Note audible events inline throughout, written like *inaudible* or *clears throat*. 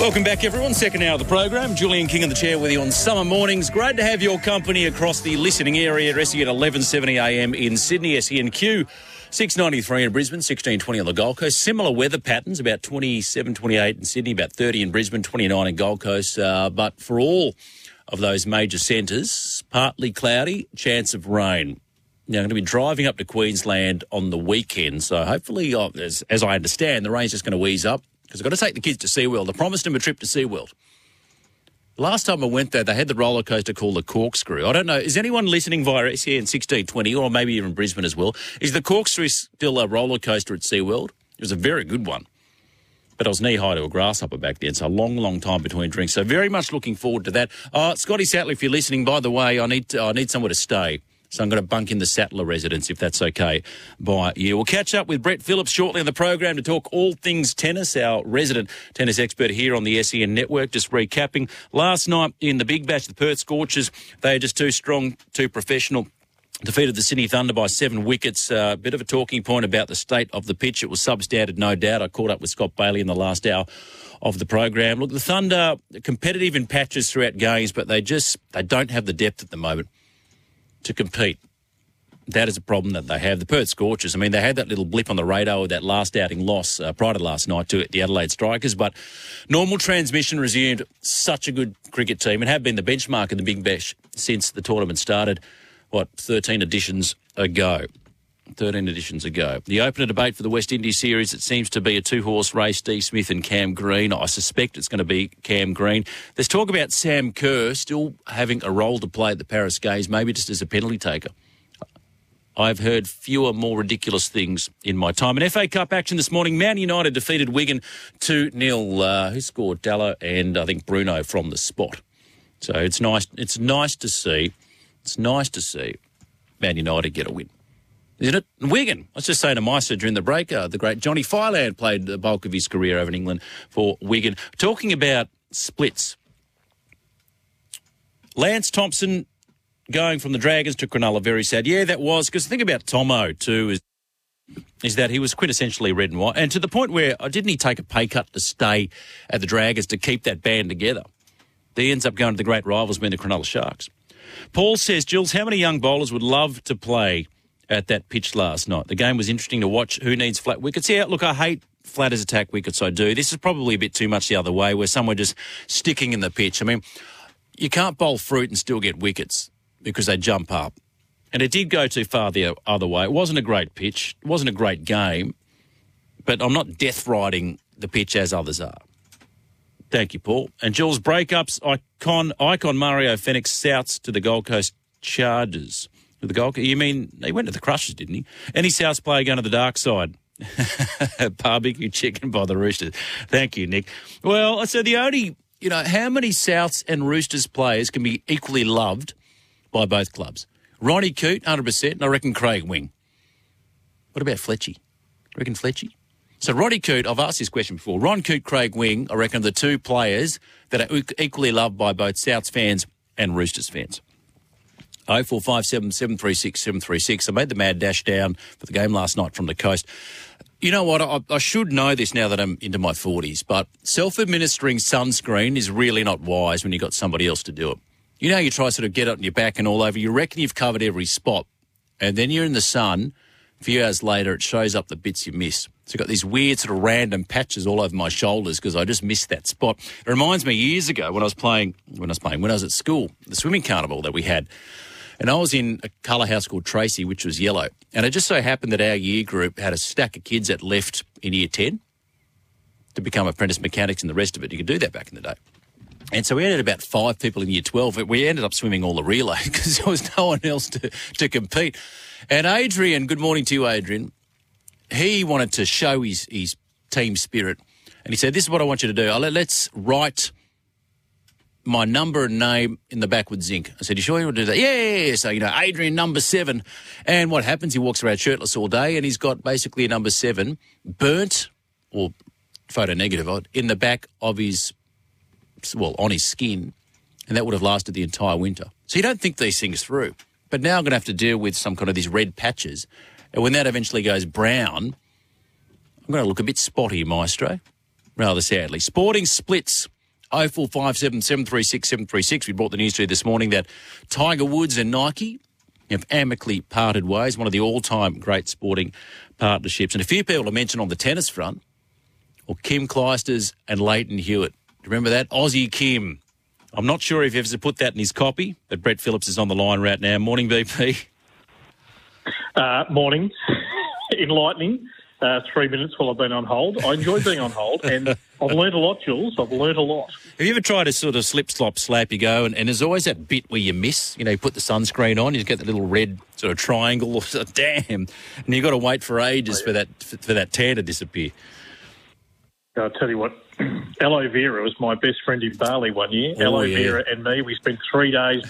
Welcome back, everyone. Second hour of the program. Julian King in the chair with you on summer mornings. Great to have your company across the listening area Addressing at SEN 1170am in Sydney, SENQ 693 in Brisbane, 1620 on the Gold Coast. Similar weather patterns, about 27, 28 in Sydney, about 30 in Brisbane, 29 in Gold Coast. Uh, but for all of those major centres, partly cloudy, chance of rain. Now, I'm going to be driving up to Queensland on the weekend, so hopefully, uh, as, as I understand, the rain's just going to ease up because I've got to take the kids to SeaWorld. I promised them a trip to SeaWorld. Last time I went there, they had the roller coaster called the Corkscrew. I don't know. Is anyone listening via SEN 1620 or maybe even Brisbane as well? Is the Corkscrew still a roller coaster at SeaWorld? It was a very good one. But I was knee high to a grasshopper back then, so a long, long time between drinks. So very much looking forward to that. Uh, Scotty Sattler, if you're listening, by the way, I need to, I need somewhere to stay. So I'm going to bunk in the Sattler residence if that's okay by you. We'll catch up with Brett Phillips shortly on the program to talk all things tennis, our resident tennis expert here on the SEN network. Just recapping last night in the Big Bash, the Perth Scorchers, they are just too strong, too professional defeated the Sydney Thunder by seven wickets. A uh, bit of a talking point about the state of the pitch. It was substandard, no doubt. I caught up with Scott Bailey in the last hour of the program. Look, the Thunder competitive in patches throughout games, but they just they don't have the depth at the moment to compete. That is a problem that they have. The Perth Scorchers, I mean, they had that little blip on the radar with that last outing loss uh, prior to last night to the Adelaide Strikers, but normal transmission resumed. Such a good cricket team and have been the benchmark in the Big Bash since the tournament started, what, 13 editions ago. 13 editions ago. The opener debate for the West Indies series, it seems to be a two horse race, Steve Smith and Cam Green. I suspect it's going to be Cam Green. There's talk about Sam Kerr still having a role to play at the Paris Games, maybe just as a penalty taker. I've heard fewer, more ridiculous things in my time. An FA Cup action this morning. Man United defeated Wigan 2 0. Uh, who scored? Dalot and I think Bruno from the spot. So it's nice. It's nice to see. It's nice to see Man United get a win isn't it? Wigan. I was just saying to Meister during the break, uh, the great Johnny Fireland played the bulk of his career over in England for Wigan. Talking about splits. Lance Thompson going from the Dragons to Cronulla, very sad. Yeah, that was, because the thing about Tomo too is is that he was quintessentially red and white, and to the point where uh, didn't he take a pay cut to stay at the Dragons to keep that band together? He ends up going to the great rivals, being the Cronulla Sharks. Paul says, Jules, how many young bowlers would love to play at that pitch last night. The game was interesting to watch. Who needs flat wickets? Yeah, look, I hate flat as attack wickets. I do. This is probably a bit too much the other way, where some were just sticking in the pitch. I mean, you can't bowl fruit and still get wickets because they jump up. And it did go too far the other way. It wasn't a great pitch. It wasn't a great game. But I'm not death riding the pitch as others are. Thank you, Paul. And Jules, breakups, icon, icon Mario Fenech Souths to the Gold Coast Chargers the goal. You mean he went to the Crushers, didn't he? Any South player going to the dark side? *laughs* Barbecue chicken by the Roosters. Thank you, Nick. Well, I so the only, you know, how many Souths and Roosters players can be equally loved by both clubs? Ronnie Coote, 100%, and I reckon Craig Wing. What about Fletchy? Reckon Fletchy? So Ronnie Coote, I've asked this question before. Ron Coote, Craig Wing, I reckon the two players that are equally loved by both Souths fans and Roosters fans. 0457 736 736. I made the mad dash down for the game last night from the coast. You know what? I, I, should know this now that I'm into my 40s, but self administering sunscreen is really not wise when you've got somebody else to do it. You know, you try sort of get it on your back and all over, you reckon you've covered every spot, and then you're in the sun. A few hours later, it shows up the bits you missed. So I've got these weird sort of random patches all over my shoulders because I just missed that spot. It reminds me years ago when I was playing, when I was playing, when I was at school, the swimming carnival that we had. And I was in a colour house called Tracy, which was yellow. And it just so happened that our year group had a stack of kids that left in year 10 to become apprentice mechanics and the rest of it. You could do that back in the day. And so we had about five people in year 12. We ended up swimming all the relay *laughs* because there was no one else to, to compete. And Adrian, good morning to you, Adrian. He wanted to show his, his team spirit. And he said, This is what I want you to do. Uh, let's write my number and name in the back with zinc. I said, You sure you want to do that? Yeah, yeah, yeah. So, you know, Adrian, number seven. And what happens? He walks around shirtless all day and he's got basically a number seven burnt or photo negative in the back of his, well, on his skin. And that would have lasted the entire winter. So you don't think these things through. But now I'm going to have to deal with some kind of these red patches. And when that eventually goes brown, I'm going to look a bit spotty, Maestro. rather sadly. Sporting splits 0457 736 736. We brought the news to you this morning that Tiger Woods and Nike have amicably parted ways, one of the all time great sporting partnerships. And a few people to mention on the tennis front, or Kim Clijsters and Lleyton Hewitt. Remember that? Aussie Kim. I'm not sure if he ever put that in his copy, but Brett Phillips is on the line right now. Morning, BP. Uh, morning. *laughs* Enlightening. Uh, three minutes while I've been on hold. I enjoy being on hold, and *laughs* I've learned a lot, Jules. I've learned a lot. Have you ever tried to sort of slip, slop, slap, you go, and, and there's always that bit where you miss? You know, you put the sunscreen on, you get the little red sort of triangle, *laughs* or damn, and you've got to wait for ages oh, yeah. for that for, for that tan to disappear. I'll tell you what, *clears throat* aloe vera was my best friend in Bali one year. Oh, aloe yeah. vera and me, we spent three days,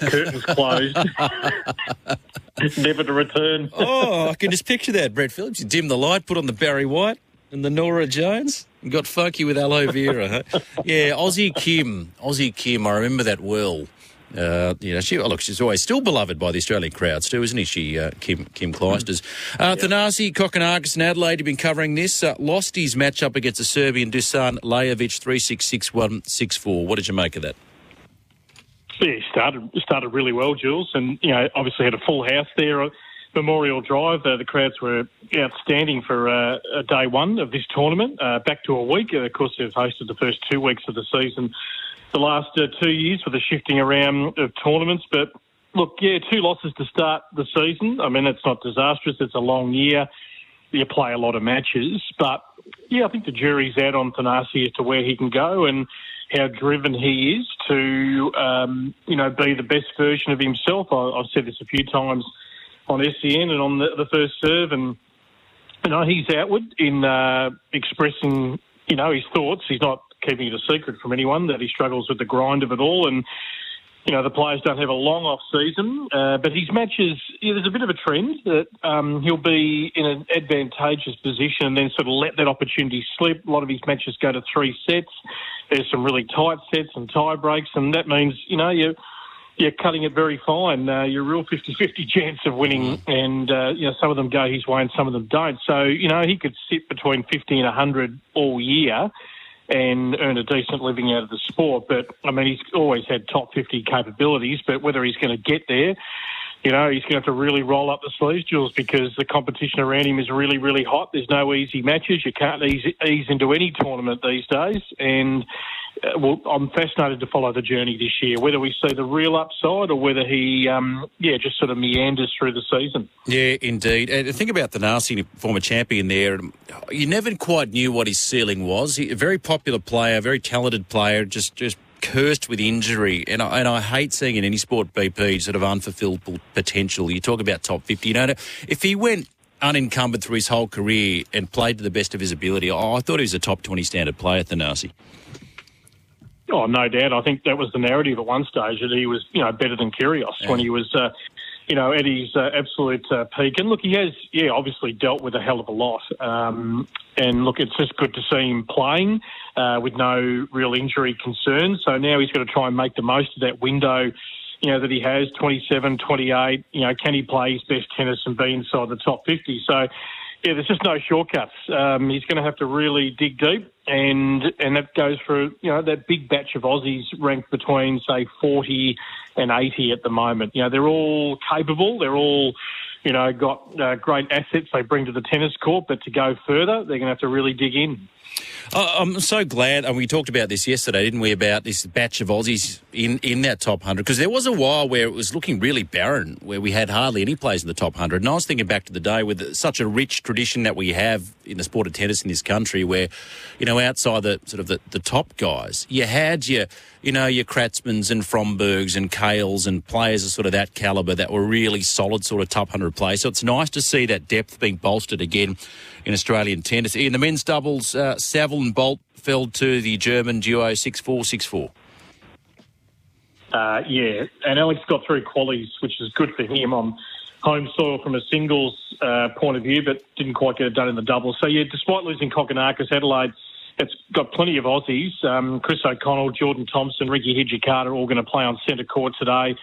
curtains closed, *laughs* never to return. oh, I can just *laughs* picture that, Brett Phillips. You dim the light, put on the Barry White and the Norah Jones. You got funky with aloe vera, huh? *laughs* Yeah, Aussie Kim. Aussie Kim, I remember that well. Uh, you know, she oh, look, she's always still beloved by the Australian crowds too, isn't she? Uh, Kim Kim Clijsters. Uh, yep. Thanasi Kokkinakis in Adelaide You've been covering this. Uh, lost his match up against the Serbian Dusan Lajovic three six six one six four. What did you make of that? Yeah, started started really well, Jules, and you know obviously had a full house there. Memorial Drive. Uh, the crowds were outstanding for uh, day one of this tournament. Uh, back to a week. of course, they've hosted the first two weeks of the season the last uh, two years for the shifting around of tournaments. But look, yeah, two losses to start the season. I mean, it's not disastrous. It's a long year. You play a lot of matches, but yeah, I think the jury's out on Thanasi as to where he can go and how driven he is to, um, you know, be the best version of himself. I, have said this a few times on SEN and on the, the first serve, and you know, he's outward in uh, expressing, you know, his thoughts. He's not keeping it a secret from anyone that he struggles with the grind of it all. And, you know, the players don't have a long off season, uh, but his matches, yeah, there's a bit of a trend that um, he'll be in an advantageous position and then sort of let that opportunity slip. A lot of his matches go to three sets. There's some really tight sets and tie breaks, and that means, you know, you you're cutting it very fine. Uh, you're a real 50-50 *laughs* chance of winning, mm. and uh, you know some of them go his way and some of them don't. So you know he could sit between 50 and 100 all year, and earn a decent living out of the sport. But I mean, he's always had top 50 capabilities, but whether he's going to get there, you know, he's going to have to really roll up the sleeves, Jules, because the competition around him is really, really hot. There's no easy matches. You can't ease, ease into any tournament these days. And uh, well, I'm fascinated to follow the journey this year, whether we see the real upside or whether he, um, yeah, just sort of meanders through the season. Yeah, indeed. And think about Thanasi former champion there. You never quite knew what his ceiling was. He, a very popular player, very talented player, just just cursed with injury, and I, and I hate seeing in any sport BP sort of unfulfilled potential. You talk about top fifty. You know, if he went unencumbered through his whole career and played to the best of his ability, oh, I thought he was a top twenty standard player, Thanasi. Oh, no doubt. I think that was the narrative at one stage that he was, you know, better than Kyrgios yeah. when he was, uh, you know, at his uh, absolute uh, peak. And look, he has, yeah, obviously dealt with a hell of a lot. Um, and look, it's just good to see him playing uh, with no real injury concerns. So now he's got to try and make the most of that window. You know, that he has 27, 28. You know, can he play his best tennis and be inside the top 50? So, yeah, there's just no shortcuts. Um, he's going to have to really dig deep, and and that goes for you know that big batch of Aussies ranked between say 40 and 80 at the moment. You know, they're all capable. They're all you know got uh, great assets they bring to the tennis court, but to go further, they're going to have to really dig in. Oh, I'm so glad, and we talked about this yesterday, didn't we, about this batch of Aussies in, in that top 100? Because there was a while where it was looking really barren, where we had hardly any players in the top 100. And I was thinking back to the day with such a rich tradition that we have in the sport of tennis in this country, where, you know, outside the sort of the, the top guys, you had your, you know, your Kratzmanns and Frombergs and Kahles and players of sort of that calibre that were really solid sort of top 100 players. So it's nice to see that depth being bolstered again in Australian tennis. In the men's doubles, uh, Saville and Bolt fell to the German duo 6 4 6 4. Uh, yeah, and Alex got through qualies, which is good for him on home soil from a singles uh, point of view, but didn't quite get it done in the doubles. So, yeah, despite losing Kokkinakis, Adelaide, it's got plenty of Aussies. Um, Chris O'Connell, Jordan Thompson, Rinky Hijikata all going to play on centre court today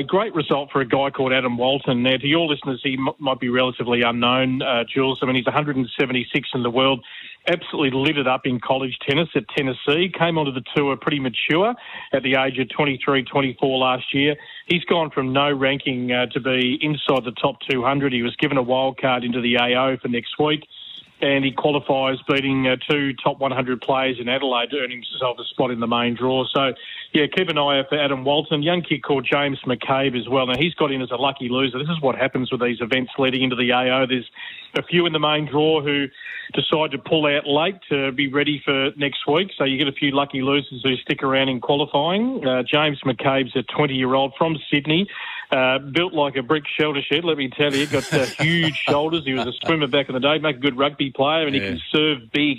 a great result for a guy called Adam Walton. Now, to your listeners, he m- might be relatively unknown, uh, Jules. I mean, he's 176 in the world. absolutely lit it up in college tennis at Tennessee. Came onto the tour pretty mature at the age of 23, 24 last year. He's gone from no ranking uh, to be inside the top 200. He was given a wild card into the AO for next week and he qualifies beating uh, two top 100 players in Adelaide to earn himself a spot in the main draw. So, yeah, keep an eye out for Adam Walton. Young kid called James McCabe as well. Now, he's got in as a lucky loser. This is what happens with these events leading into the AO. There's a few in the main draw who decide to pull out late to be ready for next week. So you get a few lucky losers who stick around in qualifying. Uh, James McCabe's a 20 year old from Sydney. Uh, built like a brick shelter shed, let me tell you. Got uh, *laughs* huge shoulders. He was a swimmer back in the day, make a good rugby player, and yeah. he can serve big.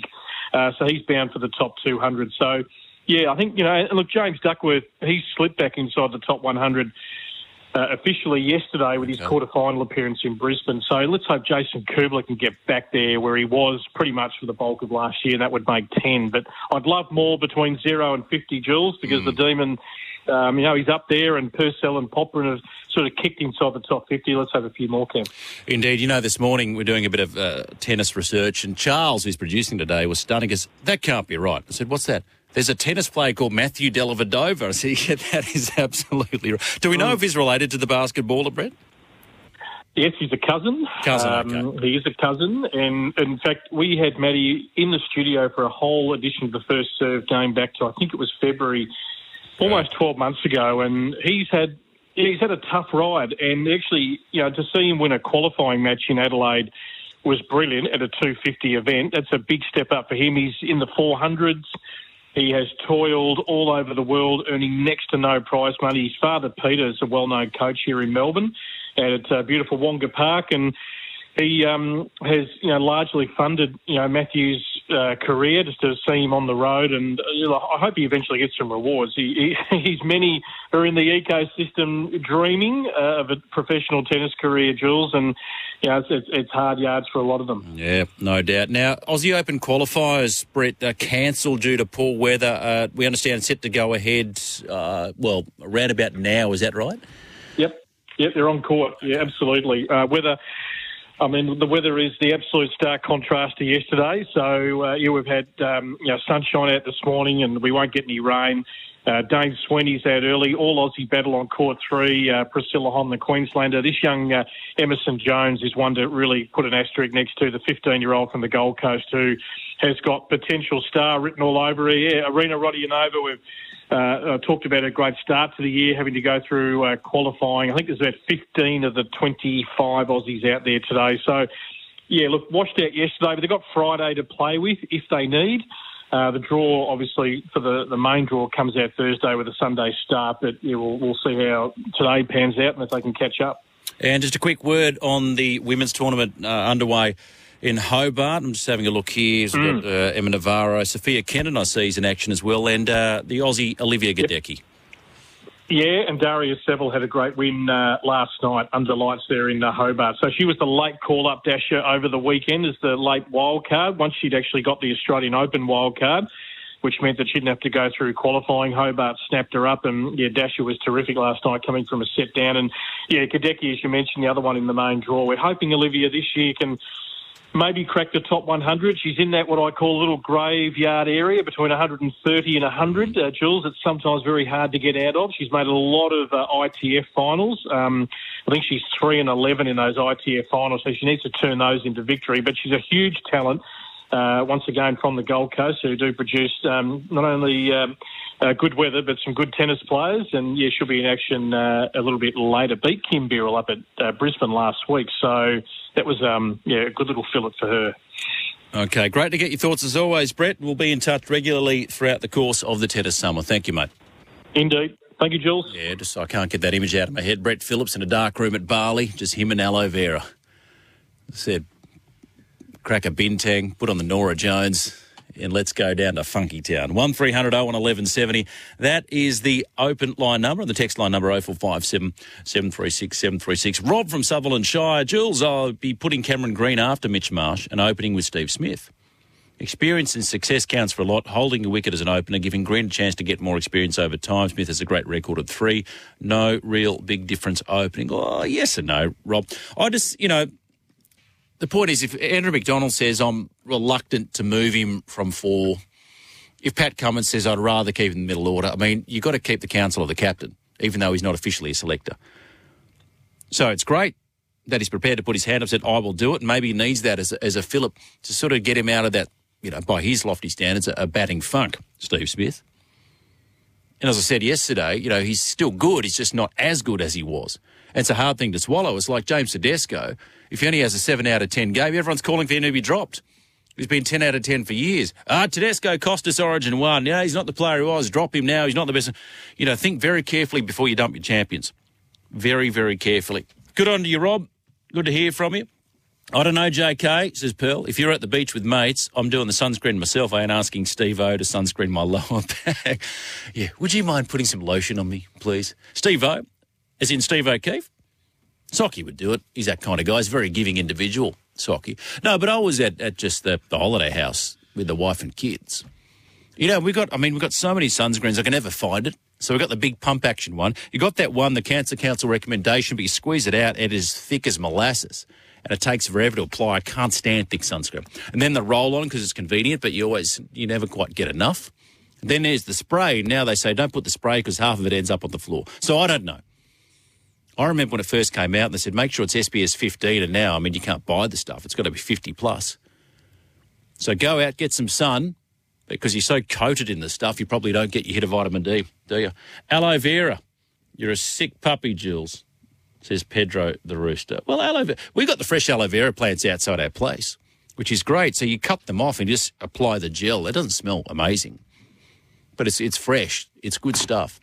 Uh, so he's bound for the top 200. So, yeah, I think, you know, and look, James Duckworth, he slipped back inside the top 100 uh, officially yesterday with his okay. quarter-final appearance in Brisbane. So let's hope Jason Kubler can get back there where he was pretty much for the bulk of last year. That would make 10. But I'd love more between 0 and 50 Jules because mm. the Demon um, you know, he's up there, and Purcell and Popper have sort of kicked inside the top 50. Let's have a few more, Cam. Indeed. You know, this morning we're doing a bit of uh, tennis research, and Charles, who's producing today, was stunning us. That can't be right. I said, What's that? There's a tennis player called Matthew Dellavedova. I said, Yeah, that *laughs* is absolutely right. Do we know mm. if he's related to the basketballer, Brett? Yes, he's a cousin. Cousin, um, okay. He is a cousin, and in fact, we had Matty in the studio for a whole edition of the first serve game back to I think it was February almost 12 months ago, and he's had he's had a tough ride. And actually, you know, to see him win a qualifying match in Adelaide was brilliant at a 250 event. That's a big step up for him. He's in the 400s. He has toiled all over the world, earning next to no prize money. His father, Peter, is a well-known coach here in Melbourne, at uh, beautiful Wonga Park, and he um, has you know largely funded you know Matthew's uh, career just to see him on the road, and you know, I hope he eventually gets some rewards. He, he, *laughs* he's many are in the ecosystem dreaming uh, of a professional tennis career, Jules, and you know, it's, it's, it's, hard yards for a lot of them. Yeah, no doubt. Now, Aussie Open qualifiers, Brett, uh, cancelled due to poor weather. Uh, we understand set to go ahead. Uh, well, around about now, is that right? Yep. Yep, they're on court. Yeah, absolutely. Uh, weather I mean, the weather is the absolute stark contrast to yesterday. So, uh, yeah, we've had um, you know, sunshine out this morning and we won't get any rain. Uh, Dane Sweeney's out early. All Aussie battle on court three. Uh, Priscilla Hon, the Queenslander. This young uh, Emerson Jones is one to really put an asterisk next to the 15 year old from the Gold Coast who has got potential star written all over her. Yeah, Arina Rodionova, we've uh, talked about a great start to the year, having to go through uh, qualifying. I think there's about 15 of the 25 Aussies out there today. So, yeah, look, washed out yesterday, but they've got Friday to play with if they need. Uh, the draw, obviously, for the, the main draw comes out Thursday with a Sunday start, but yeah, we'll, we'll see how today pans out and if they can catch up. And just a quick word on the women's tournament uh, underway in Hobart. I'm just having a look here. We've mm. got uh, Emma Navarro, Sofia Kenin, I see, is in action as well, and uh, the Aussie Olivia Gadecki. Yeah, and Daria Saville had a great win uh, last night under lights there in uh, Hobart. So she was the late call up dasher over the weekend as the late wild card once she'd actually got the Australian Open wild card, which meant that she didn't have to go through qualifying. Hobart snapped her up, and yeah, Dasher was terrific last night coming from a set down. And yeah, Gadecki, as you mentioned, the other one in the main draw. We're hoping Olivia this year can maybe crack the top 100. She's in that what I call a little graveyard area between 130 and 100. Uh, Jules, it's sometimes very hard to get out of. She's made a lot of uh, ITF finals. Um, I think she's 3 and 11 in those ITF finals, so she needs to turn those into victory. But she's a huge talent. Uh, once again from the Gold Coast, who do produce um, not only um, uh, good weather but some good tennis players, and yeah, she'll be in action uh, a little bit later. Beat Kim Birrell up at uh, Brisbane last week, so that was um, yeah a good little fillet for her. Okay, great to get your thoughts as always, Brett. We'll be in touch regularly throughout the course of the tennis summer. Thank you, mate. Indeed. Thank you, Jules. Yeah, just I can't get that image out of my head. Brett Phillips in a dark room at Bali, just him and aloe vera. Said, crack a bintang, put on the Norah Jones, and let's go down to Funky Town. 1300 01 1170. That is the open line number, and the text line number 0457 736 736. Rob from Sutherland Shire. Jules, I'll be putting Cameron Green after Mitch Marsh and opening with Steve Smith. Experience and success counts for a lot. Holding a wicket as an opener, giving Green a chance to get more experience over time. Smith has a great record of three. No real big difference opening. Oh, yes and no, Rob. I just, you know, the point is, if Andrew McDonald says I'm reluctant to move him from four, if Pat Cummins says I'd rather keep him in the middle order, I mean, you've got to keep the counsel of the captain, even though he's not officially a selector. So it's great that he's prepared to put his hand up, and said, I will do it. And maybe he needs that as a, as a fillip to sort of get him out of that, you know, by his lofty standards, a, a batting funk, Steve Smith. And as I said yesterday, you know, he's still good. He's just not as good as he was. And it's a hard thing to swallow. It's like James Tedesco. If he only has a 7 out of 10 game, everyone's calling for him to be dropped. He's been 10 out of 10 for years. Ah, Tedesco cost us Origin 1. Yeah, he's not the player he was. Drop him now. He's not the best. You know, think very carefully before you dump your champions. Very, very carefully. Good on to you, Rob. Good to hear from you. I don't know, JK, says Pearl. If you're at the beach with mates, I'm doing the sunscreen myself. I ain't asking Steve O to sunscreen my *laughs* lower back. yeah, would you mind putting some lotion on me, please? Steve O, as in Steve O'Keefe. Socky would do it. He's that kind of guy. He's a very giving individual, Socky. No, but I was at, at just the, the holiday house with the wife and kids. You know, we got, I mean, we've got so many sunscreens, I can never find it. So we've got the big pump action one. You got that one, the Cancer Council recommendation, but you squeeze it out, it is thick as molasses. And it takes forever to apply. I can't stand thick sunscreen. And then the roll on because it's convenient, but you always, you never quite get enough. then there's the spray. Now they say don't put the spray because half of it ends up on the floor. So I don't know. I remember when it first came out, and they said make sure it's SPF 15. And now, I mean, you can't buy the stuff; it's got to be 50 plus. So go out, get some sun, because you're so coated in the stuff, you probably don't get your hit of vitamin D, do you? Aloe vera, you're a sick puppy, Jules. Says Pedro the rooster. Well, aloe vera, we got the fresh aloe vera plants outside our place, which is great. So you cut them off and just apply the gel. It doesn't smell amazing, but it's it's fresh. It's good stuff.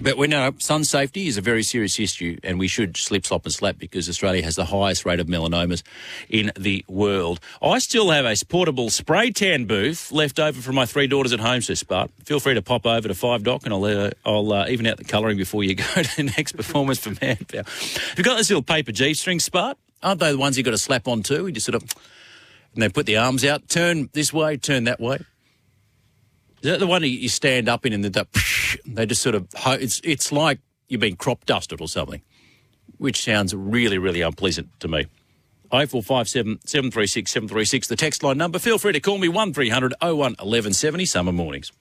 But we know sun safety is a very serious issue, and we should slip, slop, and slap because Australia has the highest rate of melanomas in the world. I still have a portable spray tan booth left over from my three daughters at home, says Spart. Feel free to pop over to Five Dock, and I'll uh, I'll uh, even out the colouring before you *laughs* go to the next performance for Manpower. You've got this little paper G string, Spart. Aren't they the ones you got to slap on too? You just sort of, and they put the arms out, turn this way, turn that way. Is that the one you stand up in and the, they just sort of, it's, it's like you've been crop dusted or something, which sounds really, really unpleasant to me. 0457 736 736, the text line number. Feel free to call me 1300 01 1170 summer mornings.